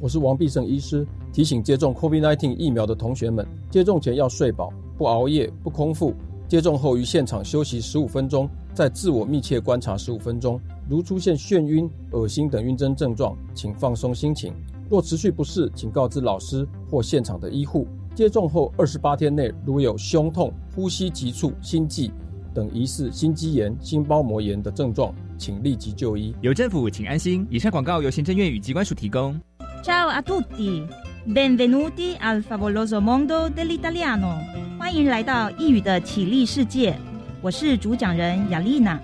我是王必胜医师，提醒接种 COVID-19 疫苗的同学们，接种前要睡饱，不熬夜，不空腹。接种后于现场休息十五分钟，再自我密切观察十五分钟。如出现眩晕、恶心等晕针症状，请放松心情。若持续不适，请告知老师或现场的医护。接种后二十八天内，如有胸痛、呼吸急促、心悸等疑似心肌炎、心包膜炎的症状，请立即就医。有政府，请安心。以上广告由行政院与机关署提供。Ciao a tutti, benvenuti al favoloso mondo dell'italiano。欢迎来到异语的绮丽世界。我是主讲人雅丽娜。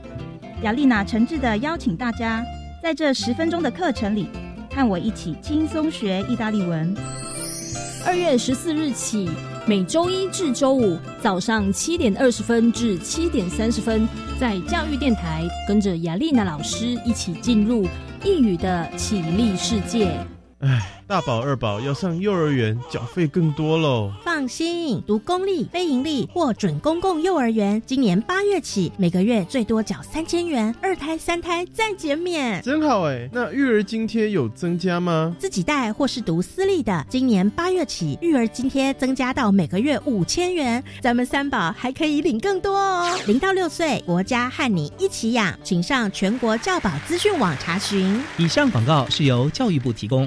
雅丽娜诚挚的邀请大家，在这十分钟的课程里，和我一起轻松学意大利文。二月十四日起，每周一至周五早上七点二十分至七点三十分，在教育电台，跟着雅丽娜老师一起进入异语的绮丽世界。唉，大宝二宝要上幼儿园，缴费更多喽。放心，读公立、非盈利或准公共幼儿园，今年八月起，每个月最多缴三千元，二胎、三胎再减免，真好哎。那育儿津贴有增加吗？自己带或是读私立的，今年八月起，育儿津贴增加到每个月五千元，咱们三宝还可以领更多哦。零到六岁，国家和你一起养，请上全国教保资讯网查询。以上广告是由教育部提供。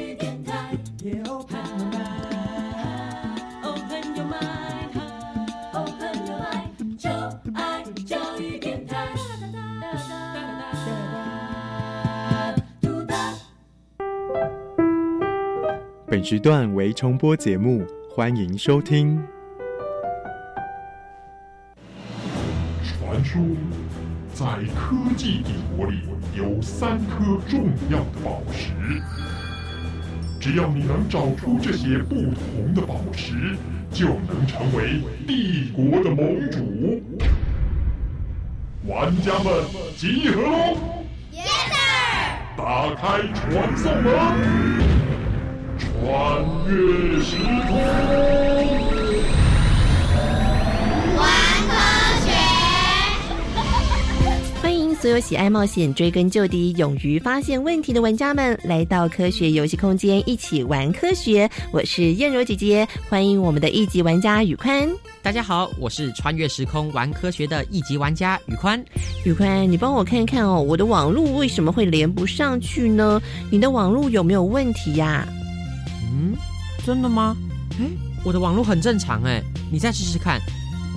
本时段为重播节目，欢迎收听。传说在科技帝国里有三颗重要的宝石，只要你能找出这些不同的宝石，就能成为帝国的盟主。玩家们集合喽！打开传送门。穿越时空，玩科学。欢迎所有喜爱冒险、追根究底、勇于发现问题的玩家们来到科学游戏空间，一起玩科学。我是燕柔姐姐，欢迎我们的一级玩家宇宽。大家好，我是穿越时空玩科学的一级玩家宇宽。宇宽，你帮我看看哦，我的网络为什么会连不上去呢？你的网络有没有问题呀？嗯，真的吗？哎，我的网络很正常哎，你再试试看。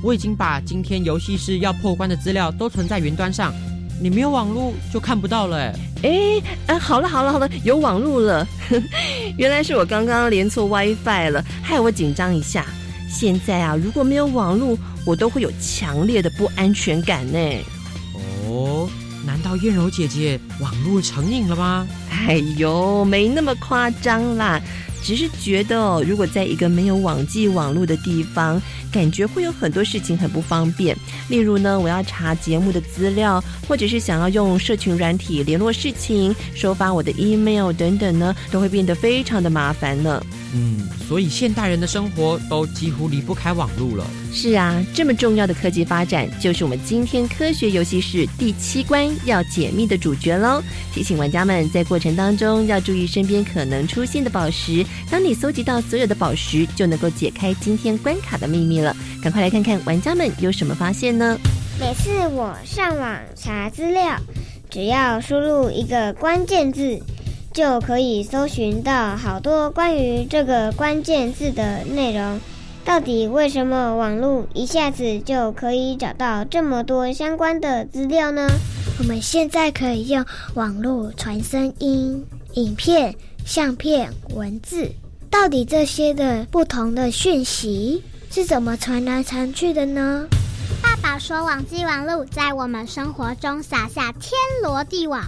我已经把今天游戏室要破关的资料都存在云端上，你没有网络就看不到了哎。哎，啊，好了好了好了，有网络了。原来是我刚刚连错 WiFi 了，害我紧张一下。现在啊，如果没有网络，我都会有强烈的不安全感呢。哦，难道燕柔姐姐网络成瘾了吗？哎呦，没那么夸张啦。只是觉得，如果在一个没有网际网络的地方，感觉会有很多事情很不方便。例如呢，我要查节目的资料，或者是想要用社群软体联络事情、收发我的 email 等等呢，都会变得非常的麻烦了。嗯，所以现代人的生活都几乎离不开网络了。是啊，这么重要的科技发展，就是我们今天科学游戏室第七关要解密的主角喽。提醒玩家们在过程当中要注意身边可能出现的宝石。当你搜集到所有的宝石，就能够解开今天关卡的秘密了。赶快来看看玩家们有什么发现呢？每次我上网查资料，只要输入一个关键字。就可以搜寻到好多关于这个关键字的内容。到底为什么网络一下子就可以找到这么多相关的资料呢？我们现在可以用网络传声音、影片、相片、文字。到底这些的不同的讯息是怎么传来传去的呢？爸爸说，网际网络在我们生活中撒下天罗地网。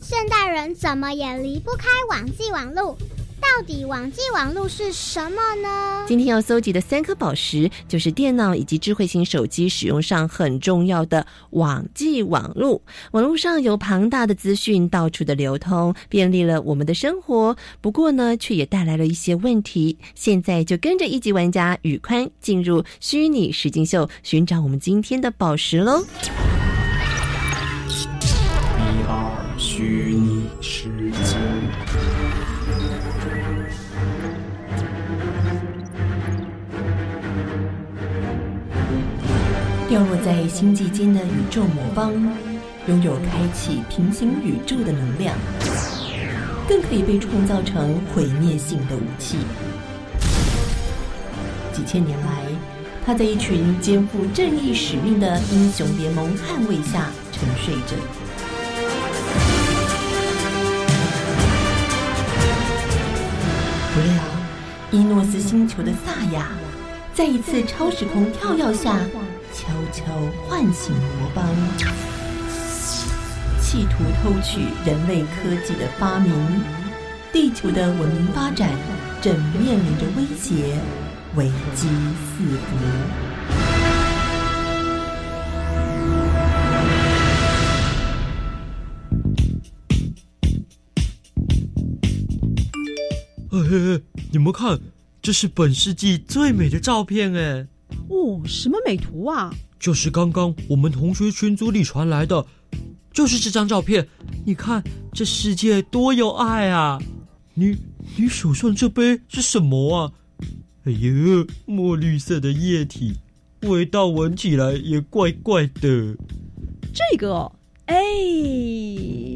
现代人怎么也离不开网际网络，到底网际网络是什么呢？今天要搜集的三颗宝石，就是电脑以及智慧型手机使用上很重要的网际网络。网络上有庞大的资讯到处的流通，便利了我们的生活。不过呢，却也带来了一些问题。现在就跟着一级玩家宇宽进入虚拟实境秀，寻找我们今天的宝石喽！掉落在星际间的宇宙魔方，拥有开启平行宇宙的能量，更可以被创造成毁灭性的武器。几千年来，他在一群肩负正义使命的英雄联盟捍卫下沉睡着。不料，伊诺斯星球的萨亚，在一次超时空跳跃下。悄悄唤醒魔邦，企图偷取人类科技的发明，地球的文明发展正面临着威胁，危机四伏。哎，你们看，这是本世纪最美的照片哎！哦，什么美图啊？就是刚刚我们同学群组里传来的，就是这张照片。你看，这世界多有爱啊！你你手上这杯是什么啊？哎呦，墨绿色的液体，味道闻起来也怪怪的。这个，哎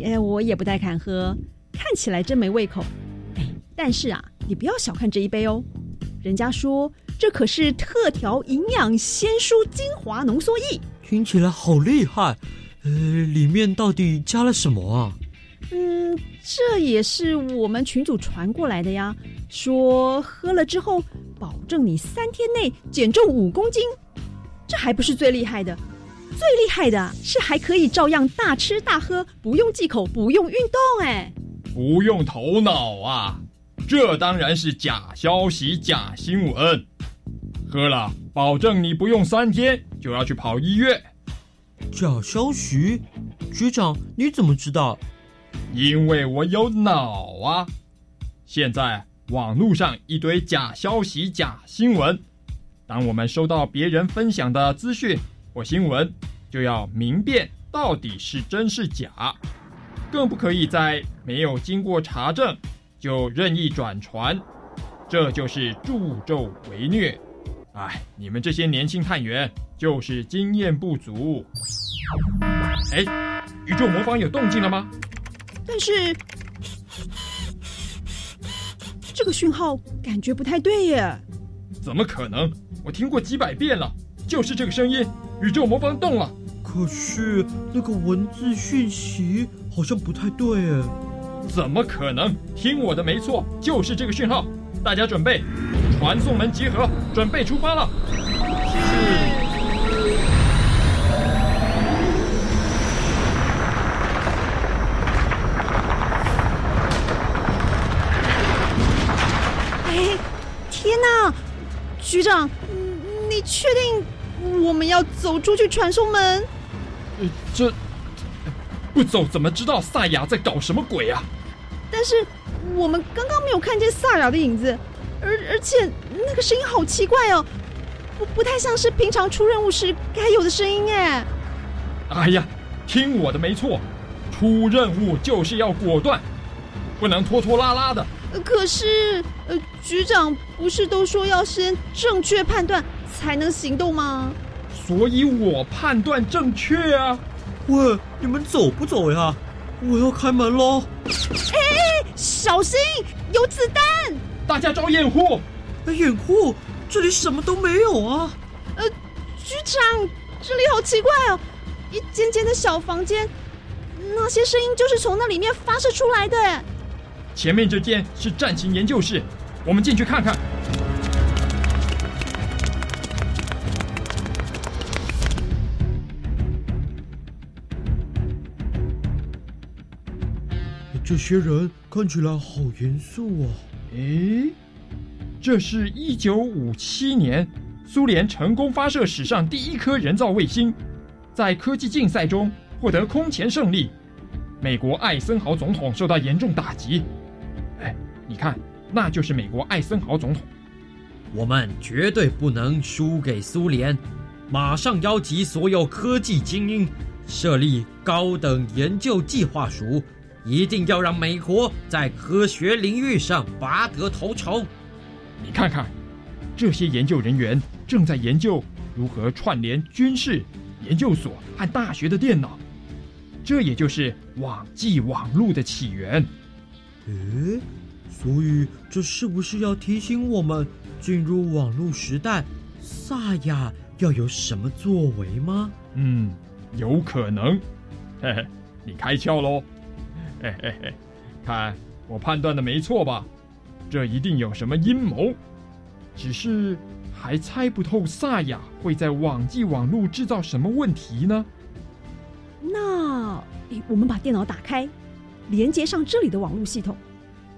哎，我也不太敢喝，看起来真没胃口。哎，但是啊，你不要小看这一杯哦，人家说。这可是特调营养鲜蔬精华浓缩液，听起来好厉害。呃，里面到底加了什么啊？嗯，这也是我们群主传过来的呀。说喝了之后，保证你三天内减重五公斤。这还不是最厉害的，最厉害的是还可以照样大吃大喝，不用忌口，不用运动。哎，不用头脑啊！这当然是假消息、假新闻。喝了，保证你不用三天就要去跑医院。假消息，局长你怎么知道？因为我有脑啊！现在网络上一堆假消息、假新闻，当我们收到别人分享的资讯或新闻，就要明辨到底是真是假，更不可以在没有经过查证就任意转传，这就是助纣为虐。哎，你们这些年轻探员就是经验不足。哎，宇宙魔方有动静了吗？但是这个讯号感觉不太对耶。怎么可能？我听过几百遍了，就是这个声音，宇宙魔方动了。可是那个文字讯息好像不太对耶。怎么可能？听我的没错，就是这个讯号。大家准备。传送门集合，准备出发了。是。哎，天哪！局长，你确定我们要走出去传送门？呃，这不走怎么知道萨雅在搞什么鬼啊？但是我们刚刚没有看见萨雅的影子。而而且那个声音好奇怪哦，不不太像是平常出任务时该有的声音哎。哎呀，听我的没错，出任务就是要果断，不能拖拖拉拉的。可是，呃，局长不是都说要先正确判断才能行动吗？所以我判断正确啊。喂，你们走不走呀？我要开门喽。哎，小心有子弹。大家找掩护！掩护？这里什么都没有啊！呃，局长，这里好奇怪哦，一间间的小房间，那些声音就是从那里面发射出来的。前面这间是战情研究室，我们进去看看。这些人看起来好严肃哦。诶，这是一九五七年苏联成功发射史上第一颗人造卫星，在科技竞赛中获得空前胜利。美国艾森豪总统受到严重打击。哎，你看，那就是美国艾森豪总统。我们绝对不能输给苏联，马上邀集所有科技精英，设立高等研究计划署，一定要让美国在科学领域上拔得头筹。你看看，这些研究人员正在研究如何串联军事研究所和大学的电脑，这也就是网际网络的起源。诶，所以这是不是要提醒我们？进入网络时代，萨亚要有什么作为吗？嗯，有可能。嘿嘿，你开窍喽！嘿嘿嘿，看我判断的没错吧？这一定有什么阴谋，只是还猜不透萨亚会在网际网络制造什么问题呢？那，我们把电脑打开，连接上这里的网络系统，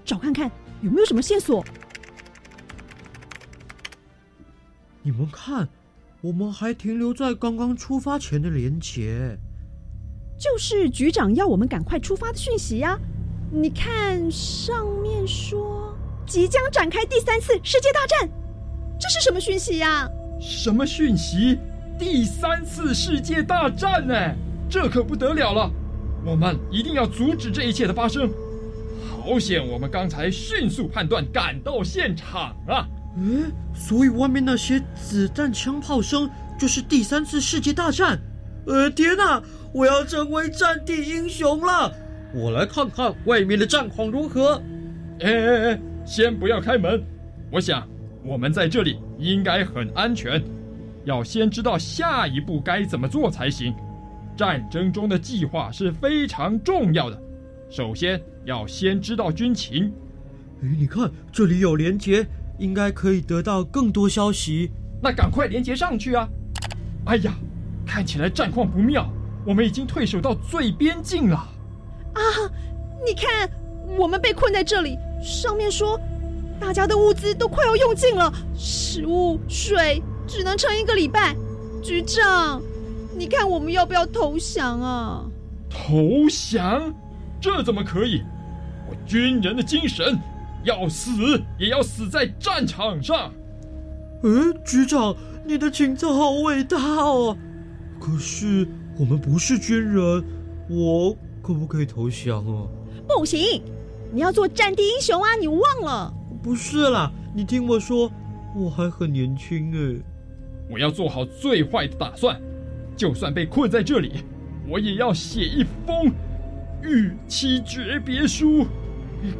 找看看有没有什么线索。你们看，我们还停留在刚刚出发前的连接，就是局长要我们赶快出发的讯息呀。你看上面说即将展开第三次世界大战，这是什么讯息呀？什么讯息？第三次世界大战？哎，这可不得了了！我们一定要阻止这一切的发生。好险，我们刚才迅速判断，赶到现场啊！嗯，所以外面那些子弹、枪炮声就是第三次世界大战。呃，天哪！我要成为战地英雄了！我来看看外面的战况如何。哎哎哎，先不要开门，我想我们在这里应该很安全。要先知道下一步该怎么做才行。战争中的计划是非常重要的，首先要先知道军情。哎，你看这里有连接。应该可以得到更多消息，那赶快连接上去啊！哎呀，看起来战况不妙，我们已经退守到最边境了。啊，你看，我们被困在这里，上面说大家的物资都快要用尽了，食物、水只能撑一个礼拜。局长，你看我们要不要投降啊？投降？这怎么可以？我军人的精神。要死也要死在战场上。嗯，局长，你的情操好伟大哦。可是我们不是军人，我可不可以投降啊？不行，你要做战地英雄啊！你忘了？不是啦，你听我说，我还很年轻哎。我要做好最坏的打算，就算被困在这里，我也要写一封逾期诀别书。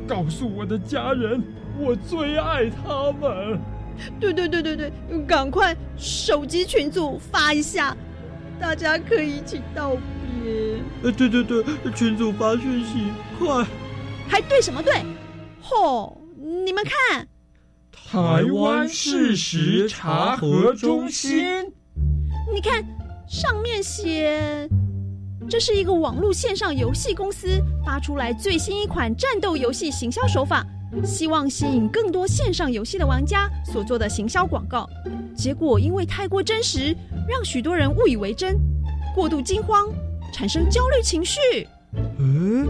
告诉我的家人，我最爱他们。对对对对对，赶快手机群组发一下，大家可以一起道别。呃，对对对，群组发讯息，快！还对什么对？吼，你们看，台湾事实查核中心。你看上面写。这是一个网络线上游戏公司发出来最新一款战斗游戏行销手法，希望吸引更多线上游戏的玩家所做的行销广告。结果因为太过真实，让许多人误以为真，过度惊慌，产生焦虑情绪。诶，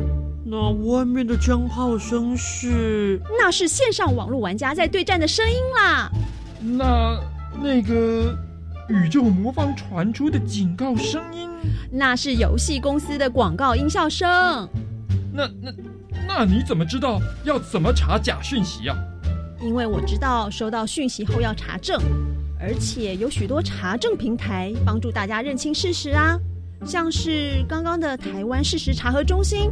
那外面的枪炮声是？那是线上网络玩家在对战的声音啦。那那个。宇宙魔方传出的警告声音，那是游戏公司的广告音效声。那那那你怎么知道要怎么查假讯息啊？因为我知道收到讯息后要查证，而且有许多查证平台帮助大家认清事实啊，像是刚刚的台湾事实查核中心、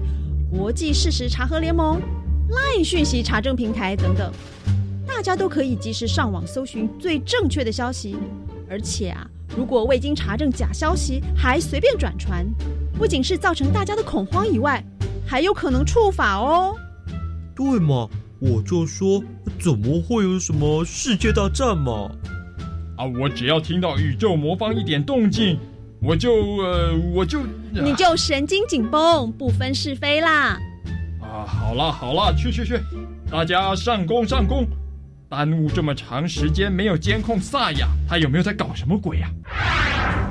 国际事实查核联盟、Line 讯息查证平台等等，大家都可以及时上网搜寻最正确的消息。而且啊，如果未经查证假消息还随便转传，不仅是造成大家的恐慌以外，还有可能触法哦。对嘛，我就说怎么会有什么世界大战嘛？啊，我只要听到宇宙魔方一点动静，我就呃，我就你就神经紧绷，不分是非啦。啊，啊，好啦好啦，去去去，大家上工上工！耽误这么长时间没有监控萨亚，他有没有在搞什么鬼呀？嘿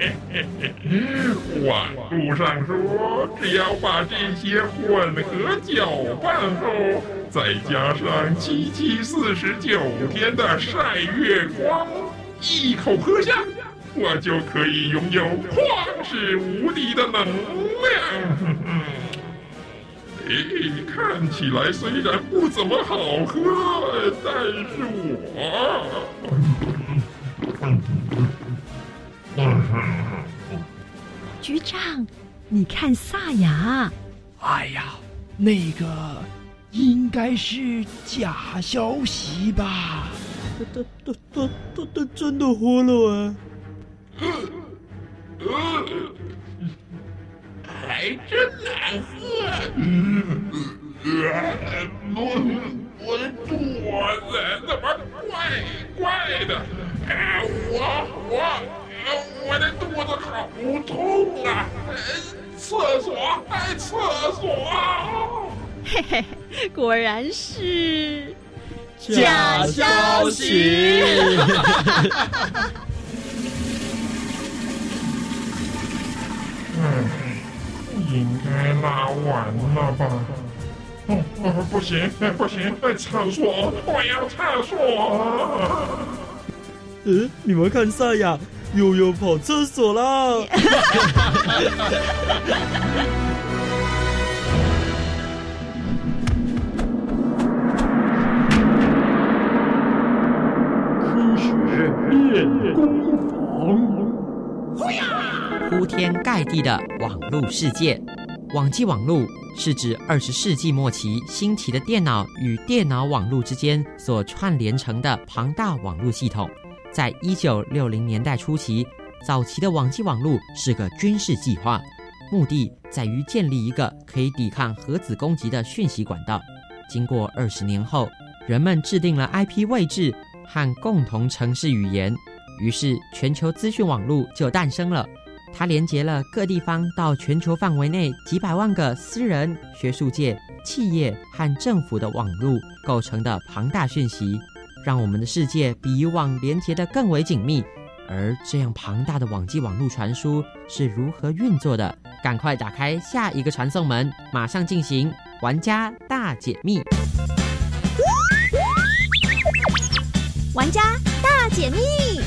网路上说，只要把这些混合搅拌后，再加上七七四十九天的晒月光，一口喝下，我就可以拥有旷世无敌的能量。哎，看起来虽然不怎么好喝，但是我。局长，你看萨亚。哎呀，那个应该是假消息吧？他他他他他真的活了啊！还真难喝。我我的肚子怎么怪怪的？我我。嘿嘿，果然是假消息。嗯，应该拉完了吧？哦，不行，不行，厕所，我要厕所！嗯，你们看赛亚。又要跑厕所啦！练功房，铺天盖地的网络世界，网际网络是指二十世纪末期兴起的电脑与电脑网络之间所串联成的庞大网络系统。在一九六零年代初期，早期的网际网络是个军事计划，目的在于建立一个可以抵抗核子攻击的讯息管道。经过二十年后，人们制定了 IP 位置和共同城市语言，于是全球资讯网络就诞生了。它连接了各地方到全球范围内几百万个私人、学术界、企业和政府的网络构成的庞大讯息。让我们的世界比以往连接的更为紧密，而这样庞大的网际网络传输是如何运作的？赶快打开下一个传送门，马上进行玩家大解密！玩家大解密，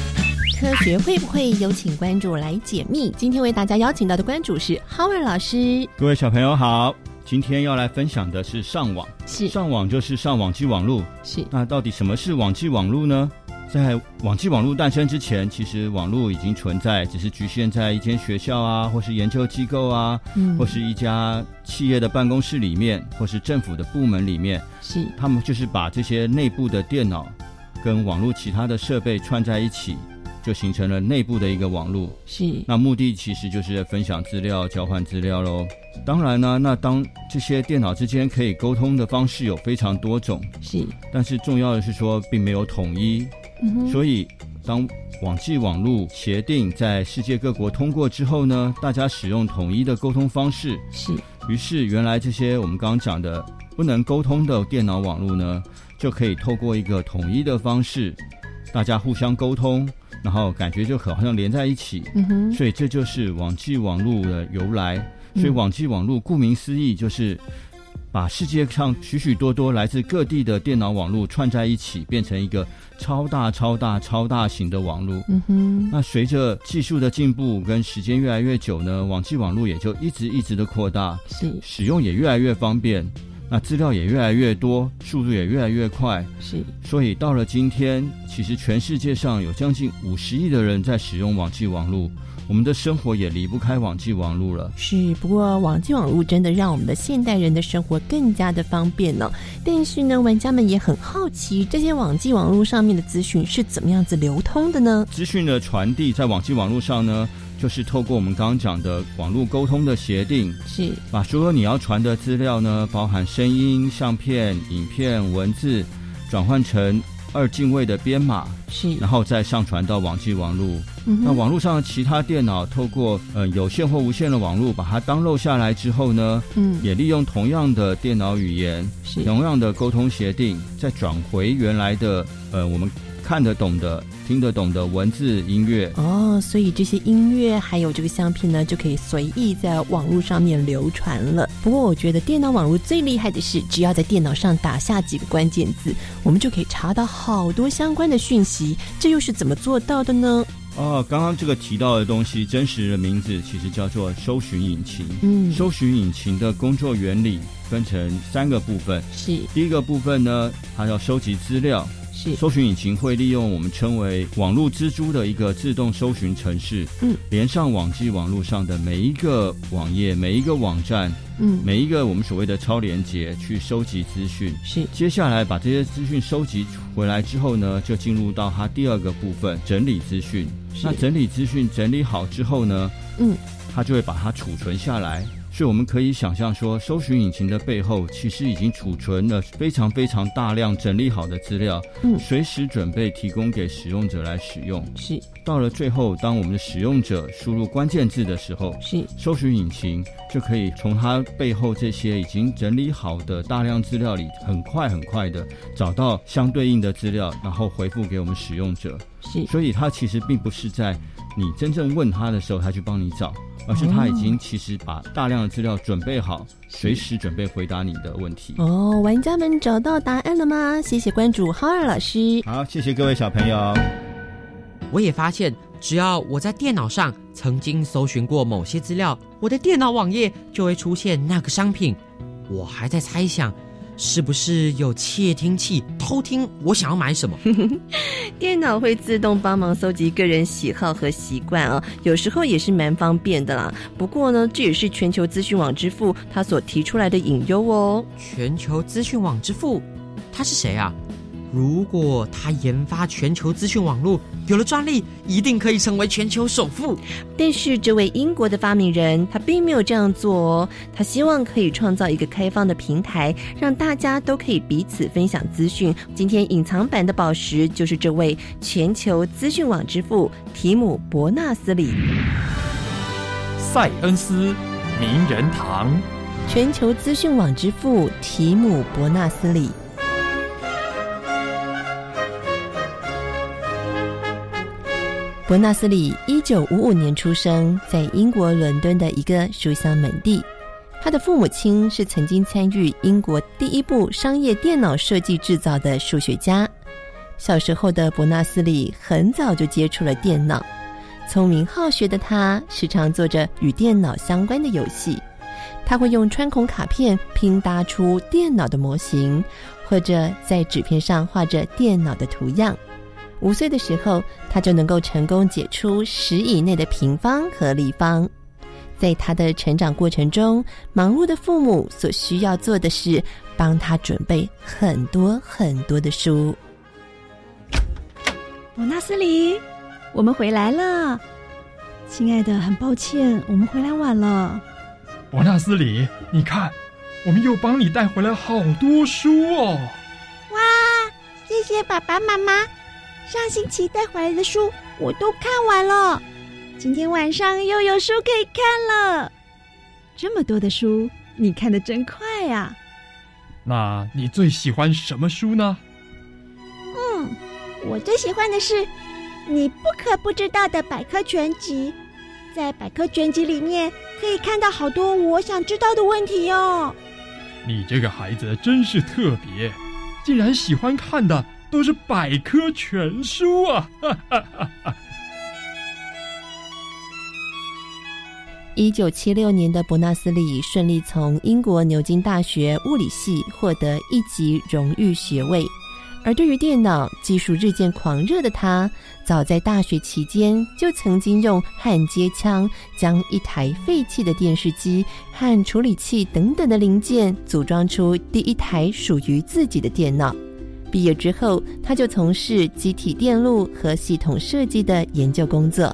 科学会不会有请关注来解密？今天为大家邀请到的关主是 Howard 老师。各位小朋友好。今天要来分享的是上网，是上网就是上网际网络，是那到底什么是网际网络呢？在网际网络诞生之前，其实网络已经存在，只是局限在一间学校啊，或是研究机构啊，嗯，或是一家企业的办公室里面，或是政府的部门里面，是他们就是把这些内部的电脑跟网络其他的设备串在一起。就形成了内部的一个网络，是。那目的其实就是分享资料、交换资料喽。当然呢，那当这些电脑之间可以沟通的方式有非常多种，是，但是重要的是说并没有统一，嗯所以当网际网络协定在世界各国通过之后呢，大家使用统一的沟通方式，是，于是原来这些我们刚刚讲的不能沟通的电脑网络呢，就可以透过一个统一的方式，大家互相沟通。然后感觉就很好像连在一起，所以这就是网际网络的由来。所以网际网络顾名思义就是把世界上许许多多来自各地的电脑网络串在一起，变成一个超大、超大、超大型的网络。嗯哼。那随着技术的进步跟时间越来越久呢，网际网络也就一直一直的扩大，是使用也越来越方便。那资料也越来越多，速度也越来越快，是。所以到了今天，其实全世界上有将近五十亿的人在使用网际网络，我们的生活也离不开网际网络了。是，不过网际网络真的让我们的现代人的生活更加的方便呢。但是呢，玩家们也很好奇，这些网际网络上面的资讯是怎么样子流通的呢？资讯的传递在网际网络上呢？就是透过我们刚刚讲的网络沟通的协定，是。把所有你要传的资料呢，包含声音、相片、影片、文字，转换成二进位的编码，是，然后再上传到网际网络。嗯那网络上的其他电脑透过呃有线或无线的网络把它 download 下来之后呢，嗯。也利用同样的电脑语言，是。同样的沟通协定，再转回原来的呃我们看得懂的、听得懂的文字音乐。哦，所以这些音乐还有这个相片呢，就可以随意在网络上面流传了。不过，我觉得电脑网络最厉害的是，只要在电脑上打下几个关键字，我们就可以查到好多相关的讯息。这又是怎么做到的呢？哦，刚刚这个提到的东西，真实的名字其实叫做搜寻引擎。嗯搜寻引擎的工作原理分成三个部分。是第一个部分呢，它要收集资料。是搜寻引擎会利用我们称为网络蜘蛛的一个自动搜寻程式，嗯，连上网际网络上的每一个网页、每一个网站，嗯每一个我们所谓的超连接去收集资讯。是接下来把这些资讯收集回来之后呢，就进入到它第二个部分整理资讯。那整理资讯整理好之后呢，嗯，它就会把它储存下来。所以我们可以想象说，搜寻引擎的背后其实已经储存了非常非常大量整理好的资料，嗯随时准备提供给使用者来使用。是到了最后，当我们的使用者输入关键字的时候，是搜寻引擎就可以从它背后这些已经整理好的大量资料里，很快很快的找到相对应的资料，然后回复给我们使用者。是所以它其实并不是在你真正问他的时候，他去帮你找。而是他已经其实把大量的资料准备好，随时准备回答你的问题。哦，玩家们找到答案了吗？谢谢关注浩尔老师。好，谢谢各位小朋友。我也发现，只要我在电脑上曾经搜寻过某些资料，我的电脑网页就会出现那个商品。我还在猜想，是不是有窃听器偷听我想要买什么？电脑会自动帮忙搜集个人喜好和习惯啊，有时候也是蛮方便的啦。不过呢，这也是全球资讯网之父他所提出来的隐忧哦。全球资讯网之父，他是谁啊？如果他研发全球资讯网络有了专利，一定可以成为全球首富。但是这位英国的发明人他并没有这样做哦，他希望可以创造一个开放的平台，让大家都可以彼此分享资讯。今天隐藏版的宝石就是这位全球资讯网之父提姆·伯纳斯里。塞恩斯名人堂，全球资讯网之父提姆·伯纳斯里。伯纳斯里一九五五年出生在英国伦敦的一个书香门第。他的父母亲是曾经参与英国第一部商业电脑设计制造的数学家。小时候的伯纳斯里很早就接触了电脑，聪明好学的他时常做着与电脑相关的游戏。他会用穿孔卡片拼搭出电脑的模型，或者在纸片上画着电脑的图样。五岁的时候，他就能够成功解出十以内的平方和立方。在他的成长过程中，忙碌的父母所需要做的是帮他准备很多很多的书。伯纳斯里，我们回来了，亲爱的，很抱歉，我们回来晚了。伯纳斯里，你看，我们又帮你带回来好多书哦。哇，谢谢爸爸妈妈。上星期带回来的书我都看完了，今天晚上又有书可以看了。这么多的书，你看的真快呀！那你最喜欢什么书呢？嗯，我最喜欢的是《你不可不知道的百科全集》。在百科全集里面可以看到好多我想知道的问题哦。你这个孩子真是特别，竟然喜欢看的。都是百科全书啊！一九七六年的伯纳斯里顺利从英国牛津大学物理系获得一级荣誉学位，而对于电脑技术日渐狂热的他，早在大学期间就曾经用焊接枪将一台废弃的电视机和处理器等等的零件组装出第一台属于自己的电脑。毕业之后，他就从事机体电路和系统设计的研究工作。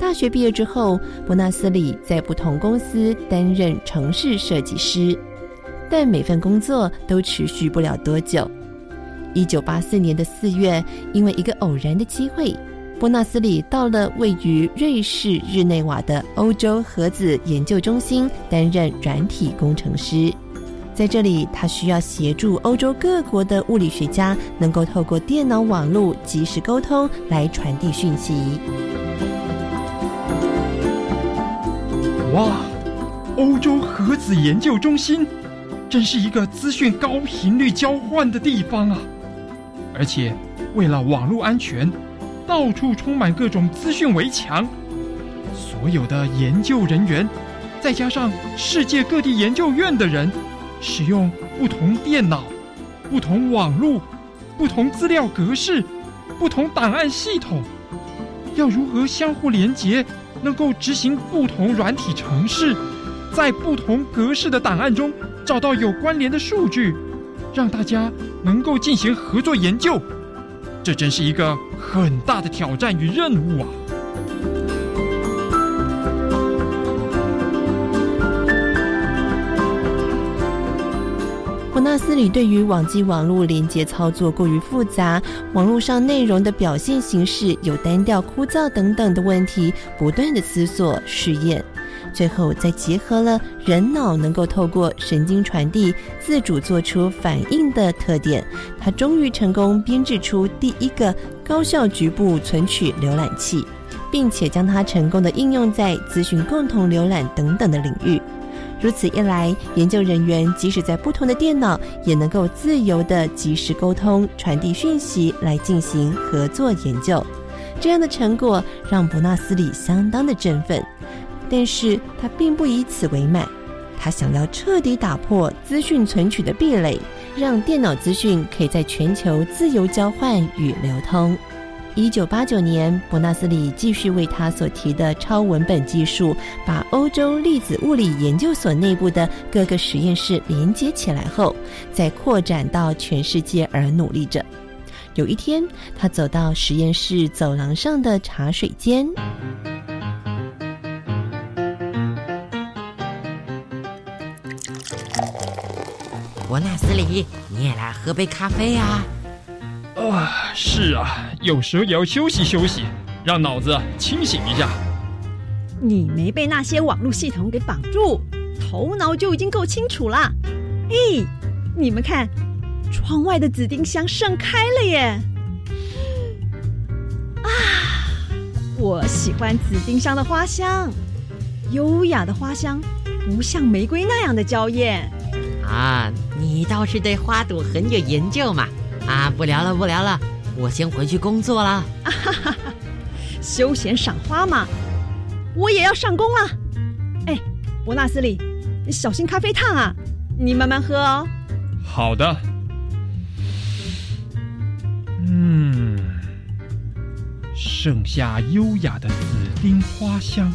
大学毕业之后，伯纳斯里在不同公司担任城市设计师，但每份工作都持续不了多久。一九八四年的四月，因为一个偶然的机会，波纳斯里到了位于瑞士日内瓦的欧洲核子研究中心担任软体工程师。在这里，他需要协助欧洲各国的物理学家能够透过电脑网络及时沟通，来传递讯息。哇，欧洲核子研究中心真是一个资讯高频率交换的地方啊！而且，为了网络安全。到处充满各种资讯围墙，所有的研究人员，再加上世界各地研究院的人，使用不同电脑、不同网络、不同资料格式、不同档案系统，要如何相互连接，能够执行不同软体程式，在不同格式的档案中找到有关联的数据，让大家能够进行合作研究。这真是一个很大的挑战与任务啊！纳斯里对于网际网络连接操作过于复杂，网络上内容的表现形式有单调、枯燥等等的问题，不断的思索试验。最后，再结合了人脑能够透过神经传递自主做出反应的特点，他终于成功编制出第一个高效局部存取浏览器，并且将它成功的应用在资讯共同浏览等等的领域。如此一来，研究人员即使在不同的电脑，也能够自由的及时沟通、传递讯息来进行合作研究。这样的成果让伯纳斯里相当的振奋。但是他并不以此为满，他想要彻底打破资讯存取的壁垒，让电脑资讯可以在全球自由交换与流通。一九八九年，伯纳斯里继续为他所提的超文本技术，把欧洲粒子物理研究所内部的各个实验室连接起来后，再扩展到全世界而努力着。有一天，他走到实验室走廊上的茶水间。伯纳斯里，你也来喝杯咖啡呀？啊，是啊，有时候也要休息休息，让脑子清醒一下。你没被那些网络系统给绑住，头脑就已经够清楚了。嘿，你们看，窗外的紫丁香盛开了耶！啊，我喜欢紫丁香的花香，优雅的花香，不像玫瑰那样的娇艳。啊，你倒是对花朵很有研究嘛！啊，不聊了，不聊了，我先回去工作了。哈哈哈，休闲赏花嘛，我也要上工了。哎，伯纳斯里，你小心咖啡烫啊！你慢慢喝哦。好的。嗯，盛夏优雅的紫丁花香。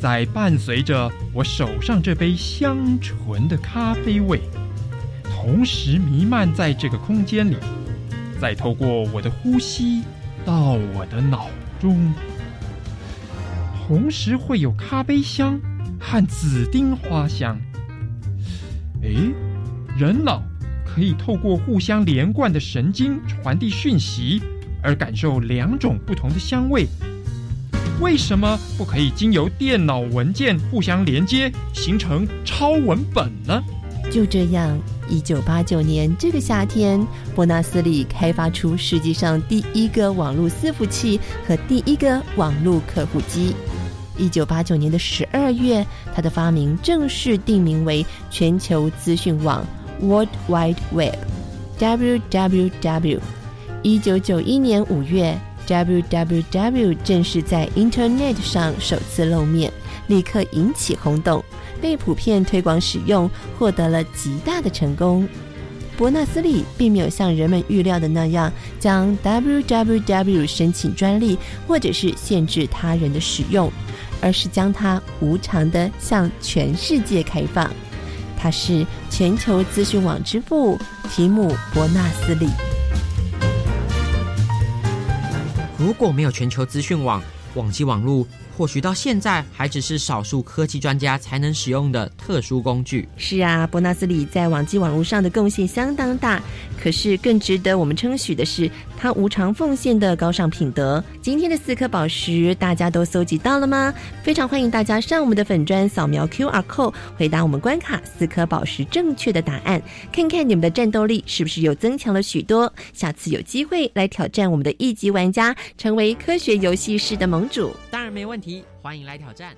在伴随着我手上这杯香醇的咖啡味，同时弥漫在这个空间里，再透过我的呼吸到我的脑中，同时会有咖啡香和紫丁花香。哎，人脑可以透过互相连贯的神经传递讯息，而感受两种不同的香味。为什么不可以经由电脑文件互相连接，形成超文本呢？就这样，一九八九年这个夏天，伯纳斯里开发出世界上第一个网络伺服器和第一个网络客户机。一九八九年的十二月，他的发明正式定名为全球资讯网 （World Wide Web，WWW）。一九九一年五月。www 正式在 Internet 上首次露面，立刻引起轰动，被普遍推广使用，获得了极大的成功。伯纳斯利并没有像人们预料的那样将 www 申请专利，或者是限制他人的使用，而是将它无偿的向全世界开放。他是全球资讯网之父提姆·伯纳斯利。如果没有全球资讯网，网际网络或许到现在还只是少数科技专家才能使用的特殊工具。是啊，伯纳斯里在网际网络上的贡献相当大，可是更值得我们称许的是他无偿奉献的高尚品德。今天的四颗宝石，大家都搜集到了吗？非常欢迎大家上我们的粉砖扫描 Q R code，回答我们关卡四颗宝石正确的答案，看看你们的战斗力是不是又增强了许多。下次有机会来挑战我们的一级玩家，成为科学游戏室的盟主。当然没题，欢迎来挑战。